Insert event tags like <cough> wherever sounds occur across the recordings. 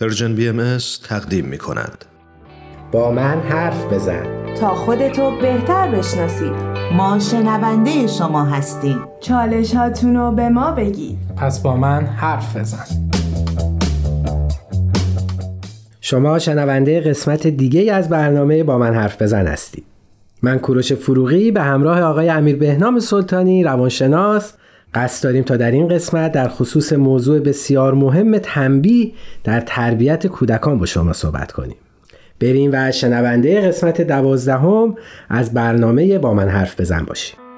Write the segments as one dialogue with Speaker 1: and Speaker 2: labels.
Speaker 1: Persian BMS تقدیم می کند.
Speaker 2: با من حرف بزن.
Speaker 3: تا خودتو بهتر بشناسید
Speaker 4: ما شنونده شما هستیم.
Speaker 3: چالش هاتونو به ما بگید.
Speaker 5: پس با من حرف بزن.
Speaker 2: شما شنونده قسمت دیگه از برنامه با من حرف بزن هستید. من کوروش فروغی به همراه آقای امیر بهنام سلطانی روانشناس قصد داریم تا در این قسمت در خصوص موضوع بسیار مهم تنبیه در تربیت کودکان با شما صحبت کنیم. بریم و شنونده قسمت دوازدهم از برنامه با من حرف بزن باشیم.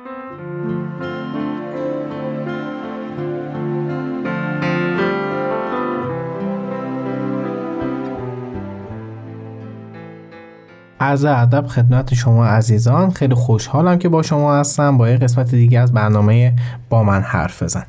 Speaker 5: عرض ادب خدمت شما عزیزان خیلی خوشحالم که با شما هستم. با یه قسمت دیگه از برنامه با من حرف بزن.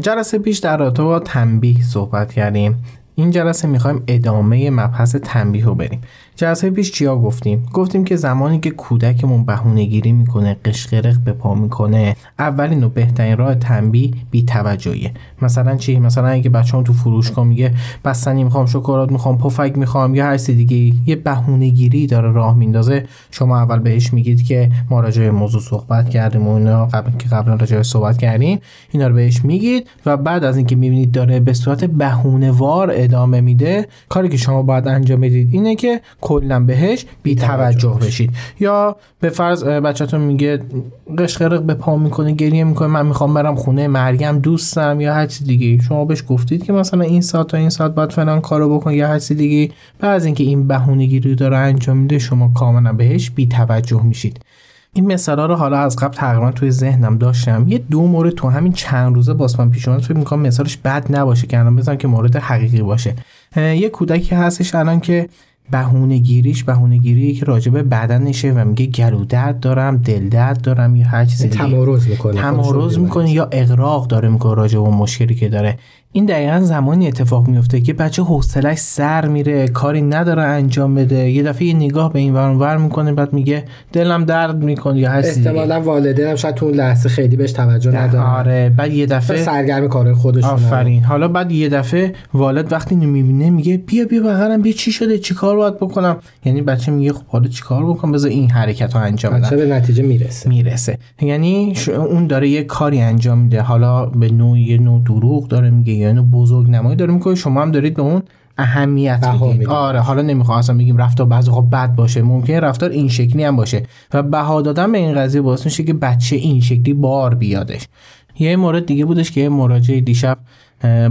Speaker 5: جلسه پیش در رابطه با تنبیه صحبت کردیم. این جلسه می‌خوایم ادامه مبحث تنبیه رو بریم. جلسه پیش چیا گفتیم؟ گفتیم که زمانی که کودکمون بهونه گیری می‌کنه قشقرق به پا می‌کنه اولین و بهترین راه تنبیه بی توجهیه مثلا چی؟ مثلا اگه بچه‌م تو فروشگاه میگه بستنی می‌خوام شکلات می‌خوام پفک می‌خوام یا هر چیز دیگه یه بهونه گیری داره راه میندازه. شما اول بهش میگید که ما راجع موضوع صحبت کردیم و اینا قبل که قبلا راجع صحبت کردیم اینا رو بهش میگید و بعد از اینکه می‌بینید داره به صورت بهونه وار ادامه میده کاری که شما باید انجام بدید اینه که کلا بهش بی توجه بشید. یا به فرض بچهتون میگه قشقرق به پا می‌کنه گریه می‌کنه من می‌خوام برم خونه مریم دوستم یا هر چیز دیگه. شما بهش گفتید که مثلا این ساعت تا این ساعت باید فلان کارو بکن یا هر چیز دیگه. بعد از اینکه این بهونه گیری داره انجام میده شما کاملا بهش بی توجه میشید. این مثالا رو حالا از قبل تقریبا توی ذهنم داشتم. یه دو مورد تو همین چند روزه باز من پیش اومد فکر می‌کنم مثالش بد نباشه که الان بزنم که مورد حقیقی باشه. یه کودکی هستش الان که بهونه گیریش بهونه گیری که راجب بدنشه و میگه گلو درد دارم دل درد دارم یا هر چیزی
Speaker 2: تمارز می‌کنه.
Speaker 5: تمارز می‌کنه یا اغراق داره می‌کنه راجب اون مشکلی که داره. این دقیقا زمانی اتفاق میفته که بچه حوصلش سر میره کاری نداره انجام بده. یه دفعه یه نگاه به این ور می‌کنه بعد میگه دلم درد می‌کنه یا هست
Speaker 2: احتمالا هم شاید تو اون لحظه خیلی بهش توجه نداره
Speaker 5: آره بعد یه دفعه
Speaker 2: سرگرم کار خودشون
Speaker 5: آفرین. حالا بعد یه دفعه والد وقتی می‌بینه میگه بیا بیا بغلم بیا چی شده؟ چیکار باید بکنم؟ یعنی بچه میگه خب حالا چیکار بکنم؟ بذار این حرکت رو انجام بدم.
Speaker 2: به نتیجه می‌رسه.
Speaker 5: می‌رسه. یعنی اون داره یه کاری انجام میده. حالا به نوع یه نوع دروغ داره میگه یعنی بزرگ نمایی داره می‌کنه. شما هم دارید به اون اهمیت می‌دید آره حالا نمی‌خوام اصلا بگیم رفتار بعضی خب بد باشه. ممکنه رفتار این شکلی هم باشه. و بها دادن به این قضیه باعث میشه که بچه این شکلی بار بیادش. یه مورد دیگه بودش که مراجعه دیشب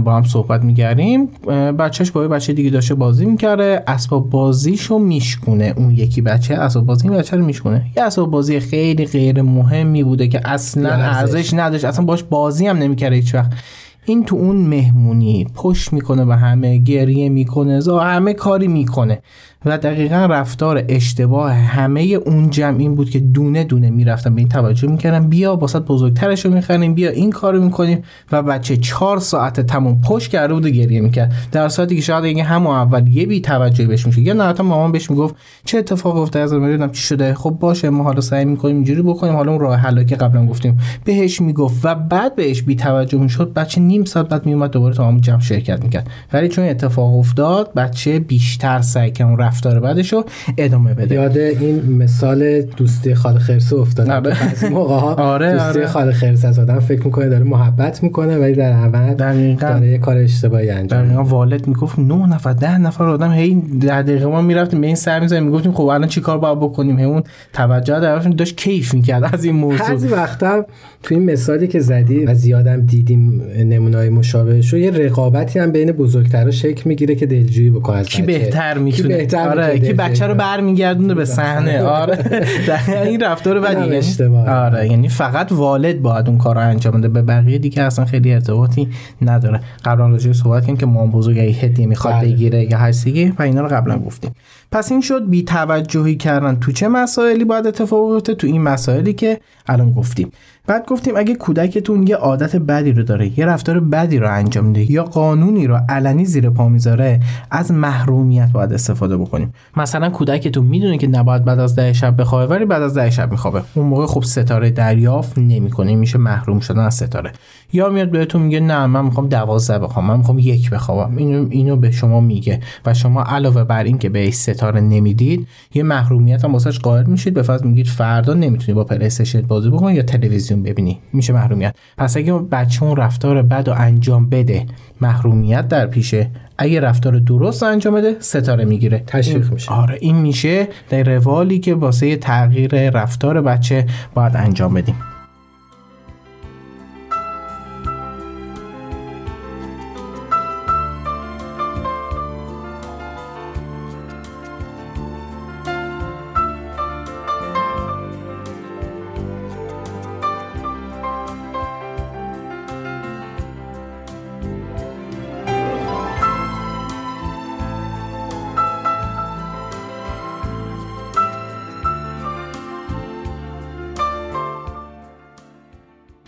Speaker 5: با هم صحبت می‌کردیم. بچهش با یه بچه دیگه داشته بازی می‌کرده. اسباب بازیشو میشکونه. اون یکی بچه اسباب بازی این بچه رو میشکونه. یه اسباب بازی خیلی غیر مهمی بوده که اصلا ارزش نداشت. اصلا باش بازی هم نمی‌کرده هیچ وقت این تو اون مهمونی پشت می‌کنه به همه گریه می‌کنه زا همه کاری می‌کنه. و دقیقا رفتار اشتباه همه اون جمع این بود که دونه دونه می‌رفتن. به این توجه می‌کردن بیا باسط بزرگترش رو می‌خریم بیا این کارو می‌کنیم. و بچه چهار ساعت تموم پشت کرده بود و گریه می‌کرد. در صورتی که شاید اگه همون اول یه بی توجهی بهش میشه یا نه مامان بهش می‌گفت چه اتفاق افتاد از من چی شده. خب باشه ما حالا سعی می‌کنیم اینجوری بکنیم. حالا اون راه حلی که قبلا گفتیم. بهش می‌گفت و بعد بهش بی توجه می‌شد بچه نیم ساعت بعد میومد دوباره تمام جمع شرکت می‌کرد. ولی چون اتفاق افتاد بچه بیشتر سعی کرد رفتار بعدش رو ادامه بده.
Speaker 2: یاد این مثال دوستی خال خرس افتادم
Speaker 5: آره.
Speaker 2: بعضی موقع ها <laughs>
Speaker 5: آره
Speaker 2: دوستی
Speaker 5: آره.
Speaker 2: خال خرس از آدم فکر می‌کنه داره محبت می‌کنه ولی در
Speaker 5: دقیقاً.
Speaker 2: داره یه کار اشتباهی انجام
Speaker 5: دقیقا. والد می‌گفت نه نفر ده نفر آدم هی در دقیقه ما می‌رفتیم به این سر می‌زنیم می‌گفتیم خب الان چیکار باید بکنیم؟ هی اون توجه در داشت کیف می‌کرد از این
Speaker 2: بعضی
Speaker 5: موضوع
Speaker 2: وقتا تو این مثالی که زدی و زیادم دیدیم نمونای مشابه شو یه رقابتی هم بین بزرگترا شکل می‌گیره که دلجویی بکنه از
Speaker 5: کی. بهتر
Speaker 2: کی
Speaker 5: می‌تونه؟
Speaker 2: بهتر
Speaker 5: آره کی بچه رو. برمیگردونه به صحنه؟ آره. <laughs> این رفتار بدی
Speaker 2: اشتباهه.
Speaker 5: آره یعنی فقط والد باید اون کار رو انجام بده. به بقیه دیگه اصلا خیلی ارتباطی نداره. قبلا راجع صحبت کردیم که مام بزرگ هدیه می‌خواد
Speaker 2: بله.
Speaker 5: بگیره یا چیزی و اینا رو قبلا گفتیم. پس این شد بی توجهی کردن تو چه مسائلی باید اتفاق بیفته؟ تو این مسائلی که الان گفتیم. بعد گفتیم اگه کودکتون یه عادت بدی رو داره یه رفتار بدی رو انجام میده یا قانونی رو علنی زیر پا می‌ذاره از محرومیت باید استفاده بکنیم. مثلا کودکتون می‌دونه که نباید بعد از ده شب بخوابه ولی بعد از ده شب میخوابه. اون موقع خب ستاره دریافت نمی‌کنه میشه محروم شدن از ستاره. یا میاد بهتون میگه نه من می‌خوام دوازده بخوام من می‌خوام یک بخوابم. اینو اینو به شما میگه و شما علاوه بر این که به ستاره نمی‌دید یه محرومیت هم واسش قائل میشید. به فرض میگید فردا نمی‌تونی با پلی بازی بکنی یا تلویزیون ببینی. میشه محرومیت. پس اگه بچه اون رفتار بد و انجام بده محرومیت در پیشه. اگه رفتار درست انجام بده ستاره می‌گیره.
Speaker 2: تشویق میشه.
Speaker 5: آره این میشه. در روالی که واسه تغییر رفتار بچه باید انجام بدیم.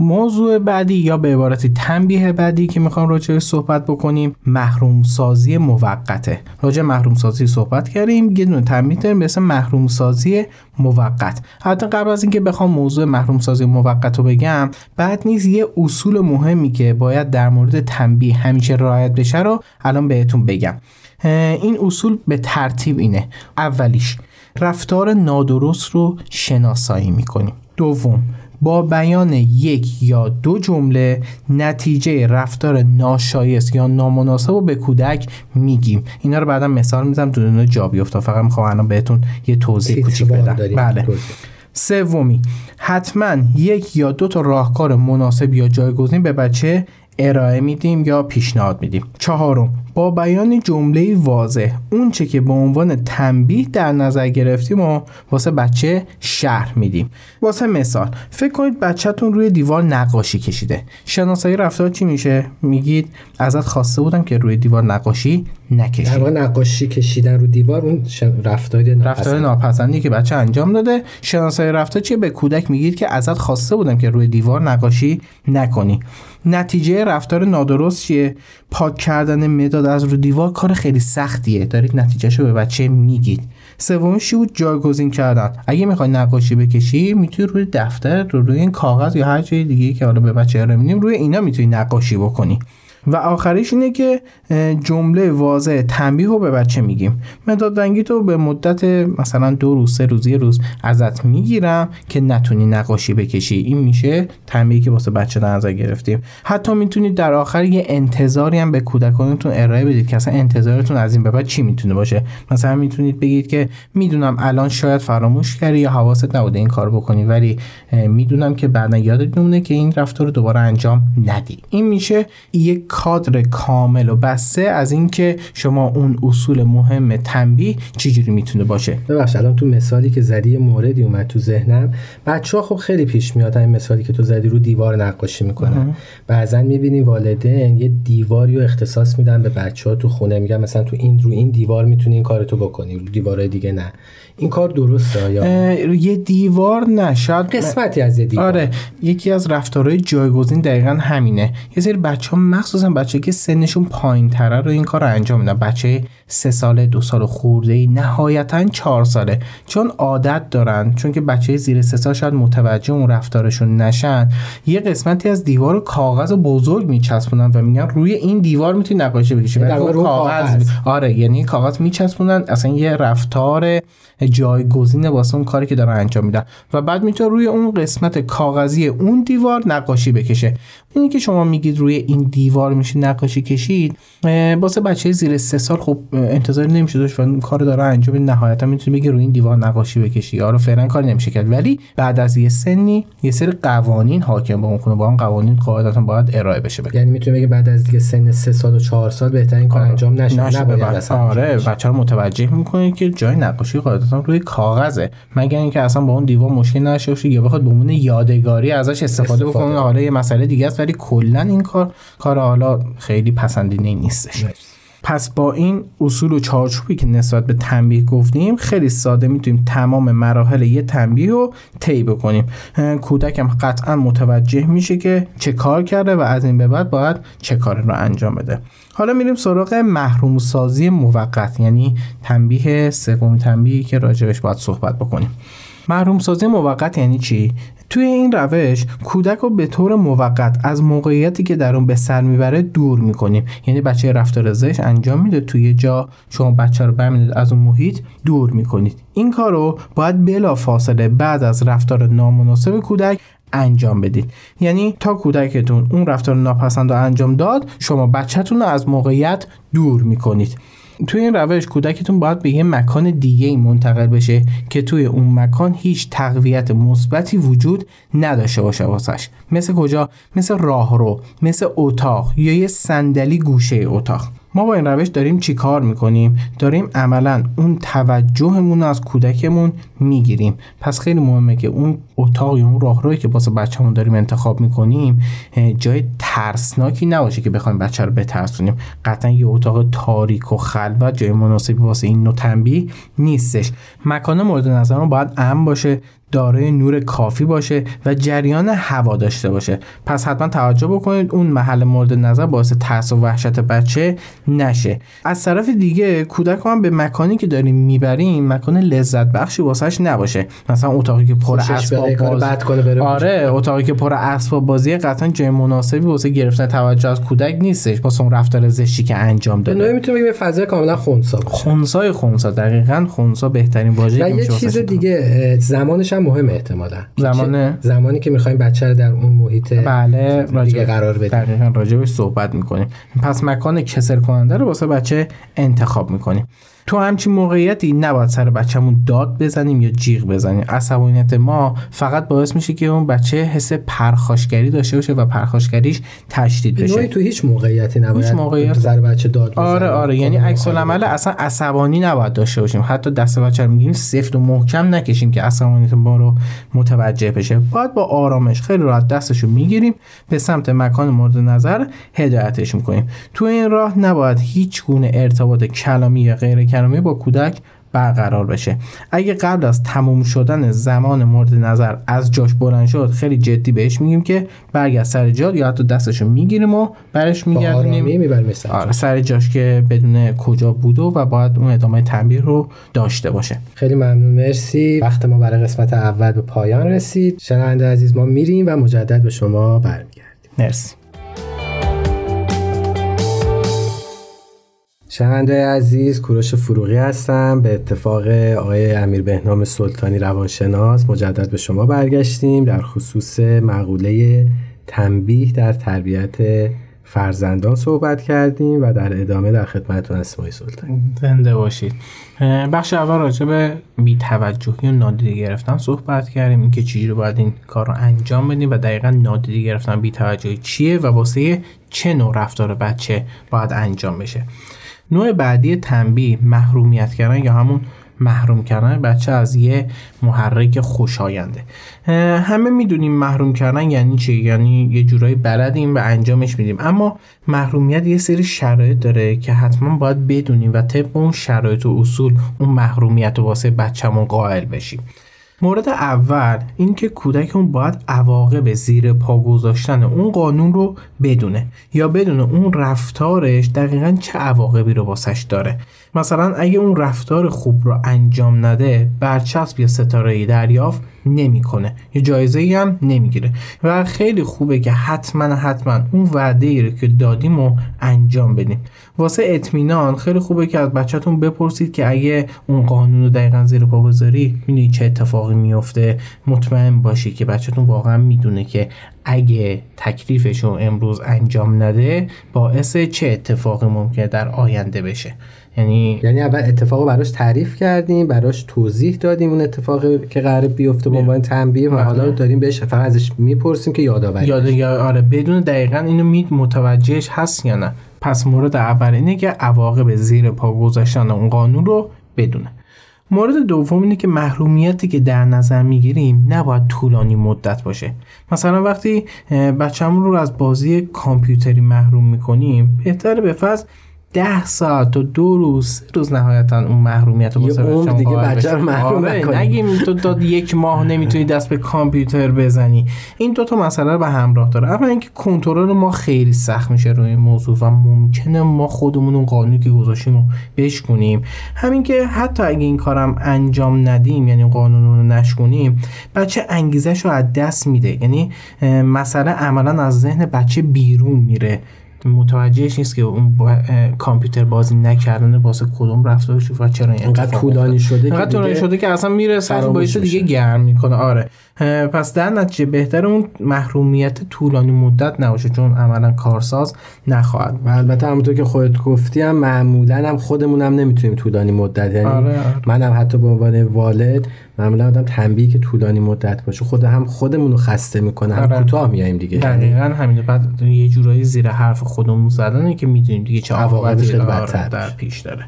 Speaker 5: موضوع بعدی یا به عبارتی تنبیه بعدی که می‌خوام راجع صحبت بکنیم محروم سازی موقته. راجع محروم سازی صحبت کردیم یه دونه تنبیه داریم به اسم محروم سازی موقت. حتی قبل از اینکه بخوام موضوع محروم سازی موقت رو بگم بعد نیست یه اصول مهمی که باید در مورد تنبیه همیشه رعایت بشه رو الان بهتون بگم. این اصول به ترتیب اینه. اولیش رفتار نادرست رو شناسایی می‌کنیم. دوم با بیان یک یا دو جمله نتیجه رفتار ناشایست یا نامناسب رو به کودک میگیم. اینا رو بعدا مثال می‌زنم دونه جا بیفته فقط می‌خوام الان بهتون یه توضیح کوچیک بدم. بله. سومی حتما یک یا دو تا راهکار مناسب یا جایگزین به بچه ارائه میدیم یا پیشنهاد میدیم. چهارم با بیان جمله واضح. اون چه که به عنوان تنبیه در نظر گرفتیم و واسه بچه شهر میدیم. واسه مثال فکر کنید بچهتون روی دیوار نقاشی کشیده. شناسایی رفتار چی میشه؟ میگید ازت خواسته بودم که روی دیوار نقاشی نکشی.
Speaker 2: در واقع نقاشی کشیدن رو دیوار اون رفتار ناپسند.
Speaker 5: رفتار ناپسندی که بچه انجام داده. شناسایی رفتار چیه؟ به کودک میگید که ازت خواسته بودم که روی دیوار نقاشی نکنی. نتیجه رفتار نادرست چیه؟ پاک کردن مداد از رو دیوار کار خیلی سختیه. دارید نتیجهش رو به بچه میگید. سومش بود جایگزین کردن. اگه می‌خوای نقاشی بکشی می‌تونی روی دفتر رو روی این کاغذ یا هر جای دیگه که حالا به بچه ارائه میدیم روی اینا می‌تونی نقاشی بکنی. و آخریش اینه که جمله واضح تنبیه رو به بچه میگیم. مداد رنگی تو به مدت مثلا دو روز سه روز یه روز ازت می‌گیرم که نتونی نقاشی بکشی. این میشه تنبیهی که واسه بچه در نظر گرفتیم. حتی می‌تونید در آخر یه انتظاری هم به کودکانتون ارائه بدید که اصلا انتظارتون از این به بعد چی می‌تونه باشه. مثلا می‌تونید بگید که می‌دونم الان شاید فراموش کردی یا حواست نبوده این کار بکنی ولی می‌دونم که بعدا یادت میمونه که این رفتار رو دوباره انجام ندی. این میشه یک کادر کامل و بسته از اینکه شما اون اصول مهم تنبیه چجوری می‌تونه باشه؟
Speaker 2: ببخشید الان تو مثالی که زدی موردی اومد تو ذهنم. بچه ها خب خیلی پیش میاد این مثالی که تو زدی رو دیوار نقاشی می‌کنن. بعضا می‌بینی والدین یه دیواری رو اختصاص میدن به بچه ها تو خونه میگن مثلا تو این رو این دیوار می‌تونی این کارتو بکنی رو دیوارهای دیگه نه. این کار درسته یا
Speaker 5: یه دیوار نه شاید
Speaker 2: قسمتی از یه دیوار.
Speaker 5: آره یکی از رفتارهای جایگزین دقیقا همینه. یه سری بچه ها مخصوصا بچه که سنشون پایین تره رو این کار رو انجام میدن. بچه سه ساله دو سال خورده ای نهایتا چهار ساله. چون عادت دارن چون که بچه زیر سه سال شاید متوجه اون رفتارشون نشن یه قسمتی از دیوار کاغذ بزرگ میچسبونن و میگن روی این دیوار می‌تونی نقاشی بکشی.
Speaker 2: کاغذ, کاغذ.
Speaker 5: آره یعنی کاغذ میچسبونن اصلا یه رفتار جایگزین واسه اون کاری که دارن انجام میدن. و بعد می‌تونه روی اون قسمت کاغذی اون دیوار نقاشی بکشه. اینی که شما میگید روی این دیوار میشه نقاشی کشید واسه بچه زیر سه سال خب انتظار نمیشه داشت و کار داره انجام نهایتا می‌تونی بگی روی این دیوار نقاشی بکشی. یا رو فعلا کاری نمیشه کرد. ولی بعد از یه سنی یه سری قوانین حاکم به اون کنه با اون قوانین قاعدتا باید ارائه بشه.
Speaker 2: یعنی می‌تونه بگه بعد از دیگه سن سه سال و چهار سال بهترین کار انجام نشه.
Speaker 5: نشه آره بچه رو متوجه می‌کنه که جای نقاشی قاعدتا روی کاغذه. مگر اینکه اصلا با اون دیوار مشکل نشه یا بخواد به عنوان یادگاری ازش استفاده, استفاده. بکنه حالا یه مسئله دیگه است. ولی کلا این کار کار حالا خیلی پسندینه نیستش. پس با این اصول و چارچوبی که نسبت به تنبیه گفتیم خیلی ساده می‌تونیم تمام مراحل یه تنبیه رو طی بکنیم. کودکم قطعا متوجه میشه که چه کار کرده و از این به بعد باید چه کار رو انجام بده. حالا میریم سراغ محروم سازی موقت یعنی تنبیه سوم تنبیهی که راجبش باید صحبت بکنیم. محروم سازی موقت یعنی چی؟ توی این روش کودک رو به طور موقت از موقعیتی که در اون به سر می‌بره دور می‌کنیم. یعنی بچه رفتار زش انجام میده توی جا شما بچه رو برمیدید از اون محیط دور می‌کنید. این کار رو باید بلا فاصله بعد از رفتار نامناسب کودک انجام بدید. یعنی تا کودکتون اون رفتار ناپسند رو انجام داد شما بچهتون رو از موقعیت دور می‌کنید. توی این روش کودکتون باید به یه مکان دیگه منتقل بشه که توی اون مکان هیچ تقویت مثبتی وجود نداشته باشه واسش. مثل کجا؟ مثل راهرو مثل اتاق یا یه صندلی گوشه اتاق. ما با این روش داریم چی کار می‌کنیم؟ داریم عملا اون توجهمون از کودکمون می‌گیریم. پس خیلی مهمه که اون اتاق یا اون راهروی که واسه بچه‌مون داریم انتخاب می‌کنیم جای ترسناکی نباشه که بخوایم بچه رو بترسونیم. قطعا یه اتاق تاریک و خلوت جای مناسبی واسه این نوع تنبیه نیستش. مکان مورد نظرمون باید امن باشه دارای نور کافی باشه و جریان هوا داشته باشه. پس حتما توجه بکنید اون محل مورد نظر باعث ترس و وحشت بچه نشه. از طرف دیگه کودک هم به مکانی که داریم می‌بریم مکان لذت بخشی واسش نباشه. مثلا اتاقی که پر اسباب
Speaker 2: باز
Speaker 5: آره اتاقی که پر اسباب بازی قطعا جای مناسبی واسه گرفتن توجه از کودک نیستش. واسه اون رفتار زشتی که انجام داده.
Speaker 2: نه می‌تونم بگم فضای کاملا خونسا
Speaker 5: خونسای خونسا دقیقاً خونسا بهترین واژه
Speaker 2: یه چیز دیگه زمانش هم مهم احتمالا.
Speaker 5: زمان
Speaker 2: زمانی که می‌خوایم بچه رو در اون محیط
Speaker 5: بله
Speaker 2: دیگه قرار بدیم.
Speaker 5: دقیقا راجبش صحبت می‌کنیم. پس مکان کسل کننده رو واسه بچه انتخاب می‌کنیم. تو همچین موقعیتی نباید سر بچهمون داد بزنیم یا جیغ بزنیم. عصبانیت ما فقط باعث میشه که اون بچه حس پرخاشگری داشته باشه و پرخاشگریش تشدید بشه.
Speaker 2: تو هیچ موقعیتی نباید
Speaker 5: هیچ موقعیت
Speaker 2: سر بچه داد بزنیم.
Speaker 5: آره آره. یعنی عکس العمل اصلا عصبانی نباید داشته باشیم. حتی دست بچه رو میگیم سفت و محکم نکشیم که عصبانیت ما رو متوجه بشه. باید با آرامش خیلی راحت دستشو می‌گیریم به سمت مکان مورد نظر هدایتش می‌کنیم. تو این راه نباید هیچ گونه ارتباط کلامی یا غیر کلامی با کودک برقرار بشه. اگه قبل از تموم شدن زمان مورد نظر از جاش بلند شد خیلی جدی بهش میگیم که برگرد سر جا یا حتی دستشو می‌گیریم و برش میگردیم آره سر جاش که بدون کجا بوده و باید اون ادامه تنبیه رو داشته باشه.
Speaker 2: خیلی ممنون مرسی. وقت ما برای قسمت اول به پایان رسید. شنونده عزیز ما میریم و مجدد به شما برمیگردیم.
Speaker 5: مرسی.
Speaker 2: شنونده عزیز کوروش فروغی هستم. به اتفاق آقای امیر بهنام سلطانی روانشناس مجدد به شما برگشتیم. در خصوص مقوله تنبیه در تربیت فرزندان صحبت کردیم و در ادامه در خدمتتون اسمای سلطانی.
Speaker 5: زنده باشید. بخش اول راجع به بی‌توجهی و نادیده گرفتن صحبت کردیم. اینکه چجوری باید این کار رو انجام بدیم و دقیقا نادیده گرفتن بی‌توجهی چیه و واسه چه نوع رفتار بچه باید انجام بشه. نوع بعدی تنبیه محرومیت کردن یا همون محروم کردن بچه از یه محرک خوشاینده. همه می‌دونیم محروم کردن یعنی چی؟ یعنی یه جورایی بلدیم و انجامش میدیم. اما محرومیت یه سری شرایط داره که حتما باید بدونیم و طبق اون شرایط و اصول اون محرومیت رو واسه بچه‌مون قائل بشیم. مورد اول اینکه کودک اون باید عواقب زیر پا گذاشتن اون قانون رو بدونه یا بدونه اون رفتارش دقیقا چه عواقبی رو واسش داره. مثلا اگه اون رفتار خوب رو انجام نده برچسب یا ستاره دریافت نمی‌کنه. یا جایزه ای هم نمی‌گیره. و خیلی خوبه که حتما حتما اون وعده ای رو که دادیم و انجام بدیم. واسه اطمینان خیلی خوبه که از بچهتون بپرسید که اگه اون قانون رو دقیقا زیر پا بذاری می‌دونی چه اتفاقی میفته مطمئن باشی که بچهتون واقعا می‌دونه که اگه تکلیفش رو امروز انجام نده باعث چه اتفاقی ممکنه در آینده بشه. یعنی
Speaker 2: یعنی اول اتفاق براش تعریف کردیم براش توضیح دادیم اون اتفاقی که قرار بیفته به عنوان تنبیه و حالا بله. داریم بهش فقط ازش می‌پرسیم که یادآوری.
Speaker 5: یاد یا آره بدون دقیقا اینو می متوجهش هست یا نه. پس مورد اول اینه که عواقب زیر پا گذاشتن اون قانون رو بدونه. مورد دوم اینه که محرومیتی که در نظر می‌گیریم نباید طولانی مدت باشه. مثلا وقتی بچه‌مون رو از بازی کامپیوتری محروم می‌کنیم بهتره به فضل ده ساعت و دو روز سه روز نهایتا اون محرومیت رو
Speaker 2: عمر دیگه بچه رو. محروم
Speaker 5: آره،
Speaker 2: نکنیم.
Speaker 5: نگیم تو تا یک ماه نمی‌تونی دست به کامپیوتر بزنی. این دو تا مسئله رو به همراه داره. اما اینکه کنترل ما خیلی سخت میشه روی این موضوع و ممکنه ما خودمون اون قانونی که گذاشتیم رو بشکنیم همین که حتی اگه این کارم انجام ندیم یعنی قانون رو نشکنیم بچه انگیزش رو از دست میده. یعنی مسئله عملا از ذهن بچه بیرون میره. متوجهش نیست که اون با اه، کامپیوتر بازی نکردن واسه کدوم رفتارش و چرا این
Speaker 2: انقدر
Speaker 5: اتفاق
Speaker 2: طولانی. شده که
Speaker 5: انقدر طولانی شده که اصلا میره سر
Speaker 2: فراموش
Speaker 5: باعث دیگه. گرم می‌کنه آره پس در نتیجه بهتر اون محرومیت طولانی مدت نباشه چون عملا کارساز نخواهد
Speaker 2: و البته همونطور که خودت گفتی هم معمولا هم خودمونم نمی‌تونیم طولانی مدت یعنی
Speaker 5: آره، آره.
Speaker 2: منم حتی به عنوان والد معمولا آدم تنبیه که طولانی مدت باشه خود هم خودمون رو خسته می‌کنه هم
Speaker 5: آره.
Speaker 2: کوتاه میایم دیگه.
Speaker 5: دقیقا همینه. بعد یه جورایی زیر حرف خودمون زدنه که می‌دونیم دیگه چه عواقبی در. پیش داره.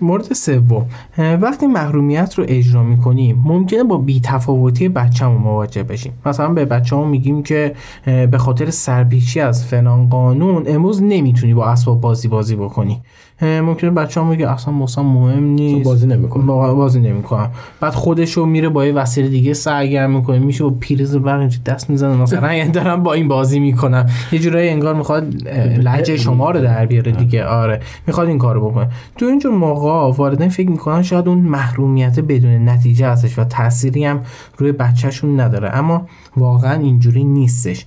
Speaker 5: مورد سوم وقتی محرومیت رو اجرا می‌کنیم ممکنه با بیتفاوتی بچه‌مون مواجه بشیم. مثلا به بچه‌مون میگیم که به خاطر سرپیچی از فلان قانون امروز نمی‌تونی با اسباب بازی بازی بکنی. ممکنه بچه‌ها میگه اصلا مثلا مهم نیست.
Speaker 2: بازی نمی‌کنم.
Speaker 5: با- بازی نمی‌کنم. بعد خودشو میره با یه وسیله دیگه سرگرم می‌کنه. میشه با پیرز برق اینجوری دست می‌زنه. مثلا <laughs> یعنی دارم با این بازی می‌کنم. یه جورایی انگار می‌خواد اه، لهجه شما رو در بیاره دیگه. آره. می‌خواد این کارو بکنه. تو اینجور موقع والدین فکر می‌کنن شاید اون محرومیت بدون نتیجه ازش و تأثیری هم روی بچهشون نداره. اما واقعا اینجوری نیستش.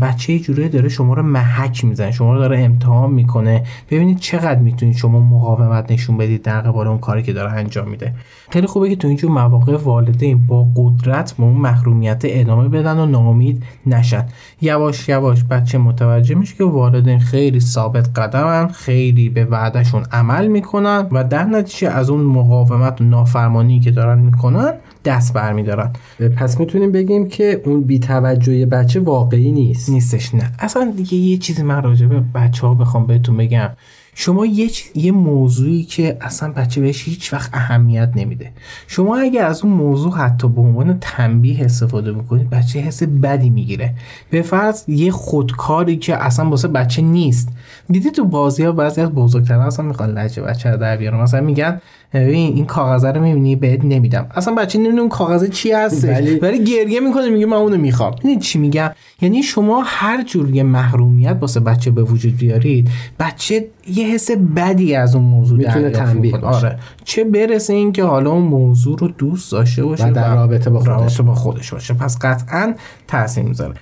Speaker 5: بچه جوری داره شما رو محک می‌زنه شما رو داره امتحان می‌کنه. ببینید چقدر می‌تونید شما مقاومت نشون بدید در قبال اون کاری که داره انجام میده. خیلی خوبه که تو اینجور مواقع والدین با قدرت به اون محرومیت ادامه بدن و ناامید نشن. یواش یواش بچه متوجه میشه که والدین خیلی ثابت قدمن خیلی به وعدهشون عمل می‌کنن و در نتیجه از اون مقاومت و نافرمانی که دارن می‌کنن دست برمیدارن.
Speaker 2: پس می‌تونیم بگیم که اون بیتوجهی بچه واقعی نیست.
Speaker 5: نیستش نه. اصلا دیگه یه چیزی من راجع به بچه ها بخوام بهتون بگم. شما یه, یه موضوعی که اصلا بچه بهش هیچ وقت اهمیت نمیده. شما اگه از اون موضوع حتی به عنوان تنبیه استفاده می‌کنید بچه حس بدی می‌گیره. به فرض یه خودکاری که اصلا واسه بچه نیست. دیدی تو بازی ها بعضی از بزرگترها اصلا می‌خوان لجه بچه رو در بیارن. مثلا میگن ببین این کاغذه رو می‌بینی بهت نمیدم. اصلا بچه نمی‌دونه اون کاغذه چی هستش.
Speaker 2: ولی-
Speaker 5: ولی گریه می‌کنه میگه من اونو می‌خوام. این چی میگم؟ یعنی شما هر جور یه محرومیت واسه بچه به وجود بیارید بچه یه حس بدی از اون موضوع
Speaker 2: می‌تونه تنبیه. باشه.
Speaker 5: آره چه برسه این که حالا اون موضوع رو دوست داشته باشه
Speaker 2: و در رابطه با خودش.
Speaker 5: رابطه با خودش باشه پس قطعا تاثیر می‌ذاره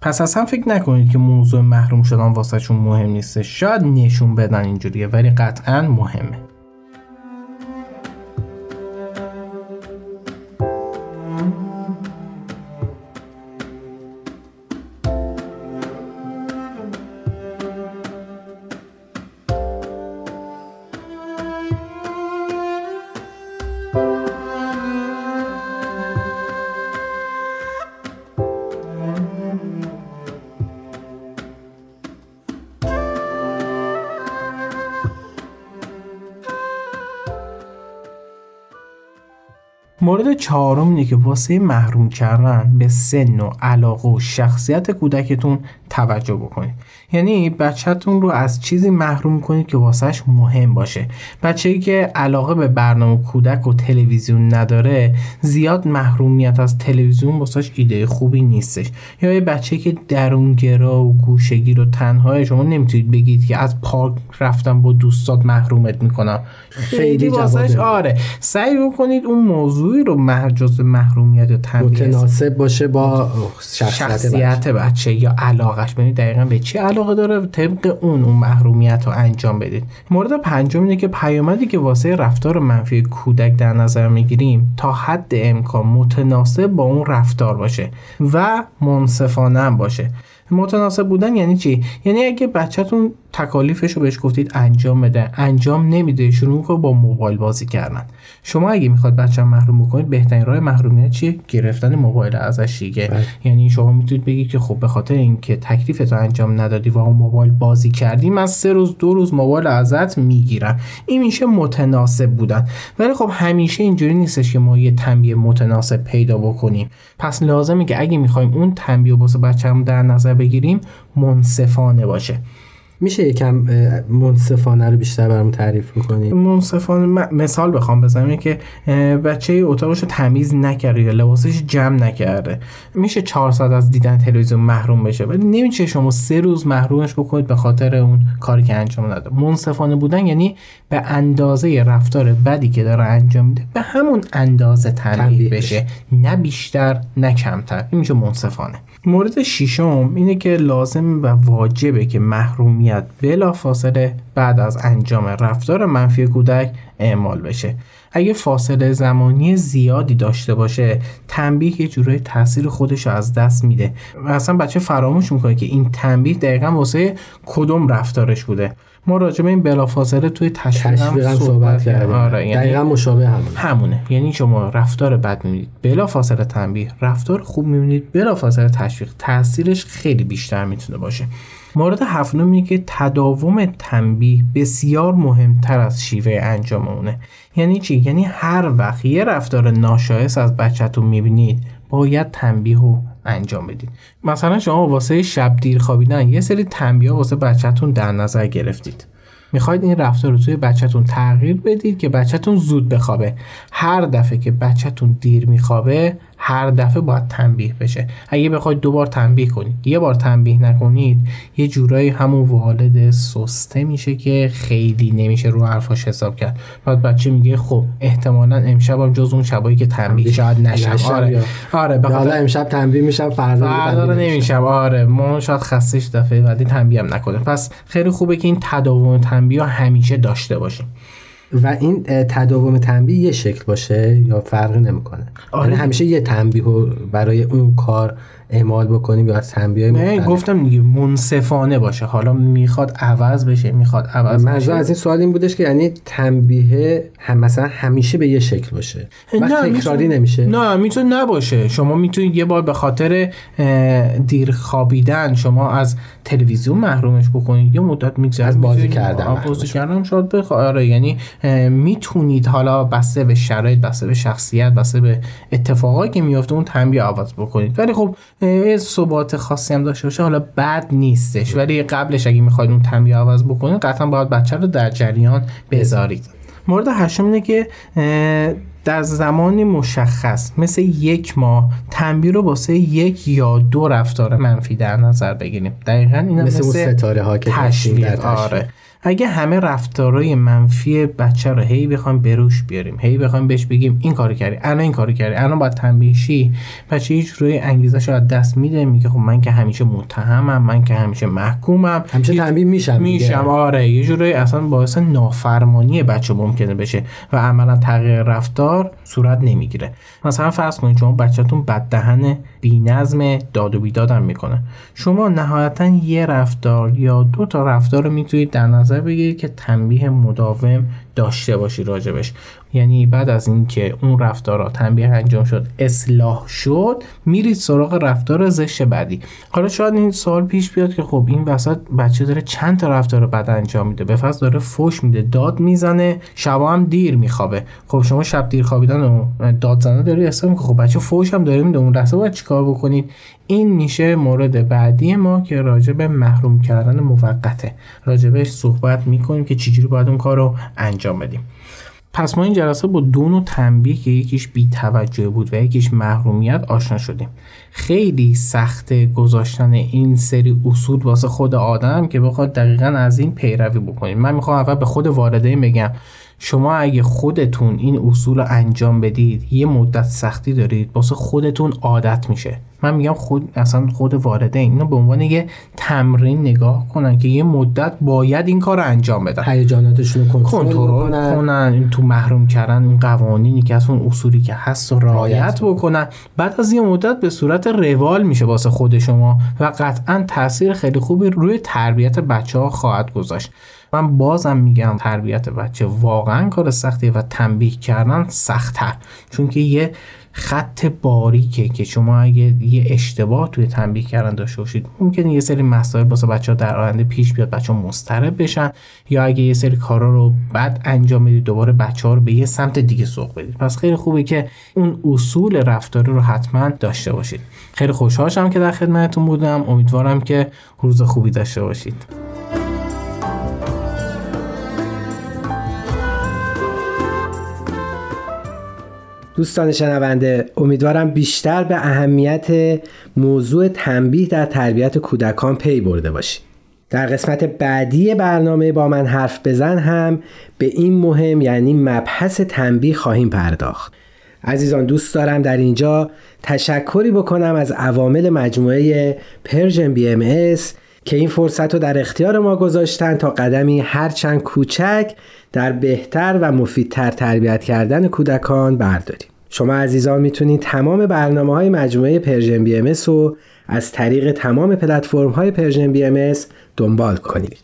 Speaker 5: پس اصلا فکر نکنید که موضوع محروم شدن واسهشون مهم نیسته شاید نشون بدن اینجوریه ولی قطعا مهمه چهارم اینه که واسه محروم کردن به سن و علاقه و شخصیت کودکتون توجه بکنید. یعنی بچهتون رو از چیزی محروم کنید که واسهش مهم باشه. بچه‌ای که علاقه به برنامه کودک و تلویزیون نداره زیاد محرومیت از تلویزیون واسهش ایده خوبی نیستش. یا یه بچه که درونگرا و گوشگیر و تنهای شما نمی‌تونید بگید که از پارک رفتن با دوستات محرومت می‌کنم. خیلی واسهش آره. سعی بکنید اون موضوعی رو جزو محرومیت یا
Speaker 2: متناسب باشه با شخصیت, بچه.
Speaker 5: شخصیت بچه. یا علاقش ببینید دقیقا به چی علاقه داره؟ طبق اون اون محرومیت رو انجام بدید. مورد پنجم اینه که پیامدی که واسه رفتار منفی کودک در نظر می‌گیریم تا حد امکان متناسب با اون رفتار باشه و منصفانه باشه. متناسب بودن یعنی چی؟ یعنی اگه بچهتون تکالیفش رو بهش گفتید انجام بده. انجام نمیده. شروع کنه با موبایل بازی کردن. شما اگه می‌خواد بچه محروم بکنید بهترین راه محرومیت چیه؟ گرفتن موبایل ازش دیگه. یعنی شما می‌تونید بگید که خب به خاطر اینکه تکلیفت رو انجام ندادی و اون موبایل بازی کردی من سه روز دو روز موبایل ازت می‌گیرم. این میشه متناسب بودن. ولی خب همیشه اینجوری نیستش که ما یه تنبیه متناسب پیدا بکنیم. پس لازمه که اگه می‌خوایم اون تنبیه واسه بچه‌مون در نظر بگیریم منصفانه باشه.
Speaker 2: میشه یکم منصفانه رو بیشتر برام تعریف کنید
Speaker 5: منصفانه م- مثال بخوام بزنم اینه که بچه اتاقش رو تمیز نکرده یا لباسش جمع نکرده. میشه چهار ساعت از دیدن تلویزیون محروم بشه ولی نمیشه شما سه روز محرومش بکنید به خاطر اون کاری که انجام نده منصفانه بودن یعنی به اندازه رفتار بدی که داره انجام میده به همون اندازه تنبیه بشه. نه بیشتر نه کمتر. این میشه منصفانه. مورد ششم اینه که لازم و واجبه که محرومیت بلا فاصله بعد از انجام رفتار منفی کودک اعمال بشه. اگه فاصله زمانی زیادی داشته باشه تنبیه یه جورای تاثیر خودش رو از دست میده. و اصلا بچه فراموش می‌کنه که این تنبیه دقیقا واسه کدوم رفتارش بوده. ما راجع به این بلافاصله توی تشویق هم صحبت
Speaker 2: صحبت
Speaker 5: کردیم. آره یعنی
Speaker 2: دقیقا مشابه همون
Speaker 5: همونه. یعنی شما رفتار بد می‌بینید. بلا فاصله تنبیه. رفتار خوب می‌بینید. بلا فاصله تشویق. تاثیرش خیلی بیشتر می‌تونه باشه. مورد هفتم اینه که تداوم تنبیه بسیار مهمتر از شیوه انجام اونه. یعنی چی؟ یعنی هر وقت یه رفتار ناشایست از بچهتون می‌بینید باید تنبیه رو انجام بدید. مثلا شما واسه شب دیر خوابیدن یه سری تنبیه واسه بچهتون در نظر گرفتید. می‌خواید این رفتار رو توی بچهتون تغییر بدید که بچهتون زود بخوابه. هر دفعه که بچهتون دیر میخوابه هر دفعه باید تنبیه بشه. اگه بخواید دو بار تنبیه کنید یه بار تنبیه نکنید یه جورایی همون والد سسته میشه که خیلی نمیشه رو حرفاش حساب کرد. بعد بچه میگه خب احتمالا امشبم جز اون شبایی که تنبیه شاید نشم. آره. آره
Speaker 2: حالا
Speaker 5: خاطر-
Speaker 2: امشب تنبیه میشم فردا
Speaker 5: فردا
Speaker 2: نمیشم.
Speaker 5: آره ما شاید خستش دفعه بعدی تنبیه هم نکنه پس خیلی خوبه که این تداوم تنبیه رو همیشه داشته باشیم.
Speaker 2: و این تداوم تنبیه یه شکل باشه یا فرقی نمی‌کنه
Speaker 5: آره.
Speaker 2: یعنی همیشه یه تنبیه برای اون کار اعمال بکنیم یا از تنبیه
Speaker 5: نه گفتم دیگه منصفانه باشه. حالا می‌خواد عوض بشه می‌خواد عوض بشه.
Speaker 2: از این سوال این بودش که یعنی تنبیه هم مثلا همیشه به یه شکل باشه. و تکراری نمیشه.
Speaker 5: نه می‌تونه نباشه. شما می‌تونید یه بار به خاطر دیر خوابیدن شما از تلویزیون محرومش بکنید. یه مدت میگذره
Speaker 2: از بازی کردن
Speaker 5: بازی کردن شاید بخوا آره یعنی می‌تونید حالا بسته به شرایط بسته به شخصیت بسته به اتفاقایی که میفته اون تنبیه عوض بکنید. ولی خب ثبات خاصی هم داشته باشه حالا بد نیستش. ولی قبلش اگه می‌خواید اون تنبیه عوض بکنید قطعا باید بچه رو در جریان بذارید. مورد هشتم اینه که در زمانی مشخص مثل یک ماه تنبیه رو واسه یک یا دو رفتار منفی در نظر بگیریم. دقیقا این
Speaker 2: مثل اون ستاره ها که
Speaker 5: تشویق. آره. اگه همه رفتارهای منفی بچه رو هی بخوایم بروش بیاریم هی بخوایم بهش بگیم این کارو کردی الان این کارو کردی الان باید تنبیه شی بچه هیچ روی انگیزش از دست میده میگه خب من که همیشه متهمم من که همیشه محکومم.
Speaker 2: همیشه
Speaker 5: یه-
Speaker 2: تنبیه میشم.
Speaker 5: میشم آره یه جورایی اصلا باعث نافرمانی بچه ممکنه بشه و عملا تغییر رفتار صورت نمی‌گیره. مثلا فرض کنید شما بچهتون بددهن بینظم داد و بیدادم می‌کنه. شما نهایتا یه رفتار یا دو تا رفتار رو می‌تونید در نظر بگیرید که تنبیه مداوم داشته باشی راجبش. یعنی بعد از اینکه اون رفتارا تنبیه انجام شد اصلاح شد میرید سراغ رفتار زشت بعدی. حالا شاید این سوال پیش بیاد که خب این وسط بچه داره چند تا رفتار بد انجام میده؟ به فرض داره فوش میده داد می‌زنه شبا هم دیر میخوابه. خب شما شب دیر خوابیدن و داد زنه داری حساب می‌کنه خب بچه فوش هم داره میده اون لحظه باید چیکار بکنید این میشه مورد بعدی ما که راجع به محروم کردن موقته. راجع صحبت می‌کنیم که چجوری باید اون کار رو انجام بدیم. پس ما این جلسه با دو نوع تنبیه که یکیش بی‌توجهی بود و یکیش محرومیت آشنا شدیم. خیلی سخت گذاشتن این سری اصول واسه خود آدم که بخواد دقیقا از این پیروی بکنیم. من می‌خوام اول به خود والدین بگم. شما اگه خودتون این اصول رو انجام بدید یه مدت سختی دارید واسه خودتون عادت میشه. من میگم خود اصلا خود والدین اینو به عنوان یه تمرین نگاه کنن که یه مدت باید این کار رو انجام بدن.
Speaker 2: هیجاناتشون رو کنترل کنن
Speaker 5: کنن این تو محروم کردن اون قوانینی که از اون اصولی که هست و رعایت
Speaker 2: رعایت
Speaker 5: بکنن. بعد از یه مدت به صورت روال میشه واسه خود شما و قطعا تاثیر خیلی خوبی روی تربیت بچه ها خواهد گذاشت. من بازم میگم تربیت بچه واقعا کار سختیه و تنبیه کردن سختتر. چون که یه خط باریکه که شما اگه یه اشتباه توی تنبیه کردن داشته باشید ممکنه یه سری مسائل واسه بچه ها در آینده پیش بیاد بچه ها مضطرب بشن. یا اگه یه سری کارا رو بد انجام بدید دوباره بچه ها رو به یه سمت دیگه سوق بدید. پس خیلی خوبه که اون اصول رفتاری رو حتما داشته باشید. خیلی خوشحالم که در خدمتتون بودم. امیدوارم که روز خوبی داشته باشید.
Speaker 2: دوستان شنونده امیدوارم بیشتر به اهمیت موضوع تنبیه در تربیت کودکان پی برده باشید. در قسمت بعدی برنامه با من حرف بزن هم به این مهم یعنی مبحث تنبیه خواهیم پرداخت. عزیزان دوست دارم در اینجا تشکری بکنم از عوامل مجموعه Persian BMS که این فرصت رو در اختیار ما گذاشتن تا قدمی هرچند کوچک در بهتر و مفیدتر تربیت کردن کودکان برداریم. شما عزیزان می‌تونید تمام برنامه های مجموعه Persian BMS رو از طریق تمام پلتفرم های Persian BMS دنبال کنید.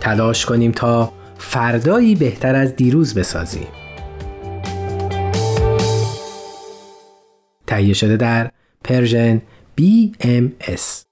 Speaker 2: تلاش کنیم تا فردایی بهتر از دیروز بسازیم. تهیه شده در Persian BMS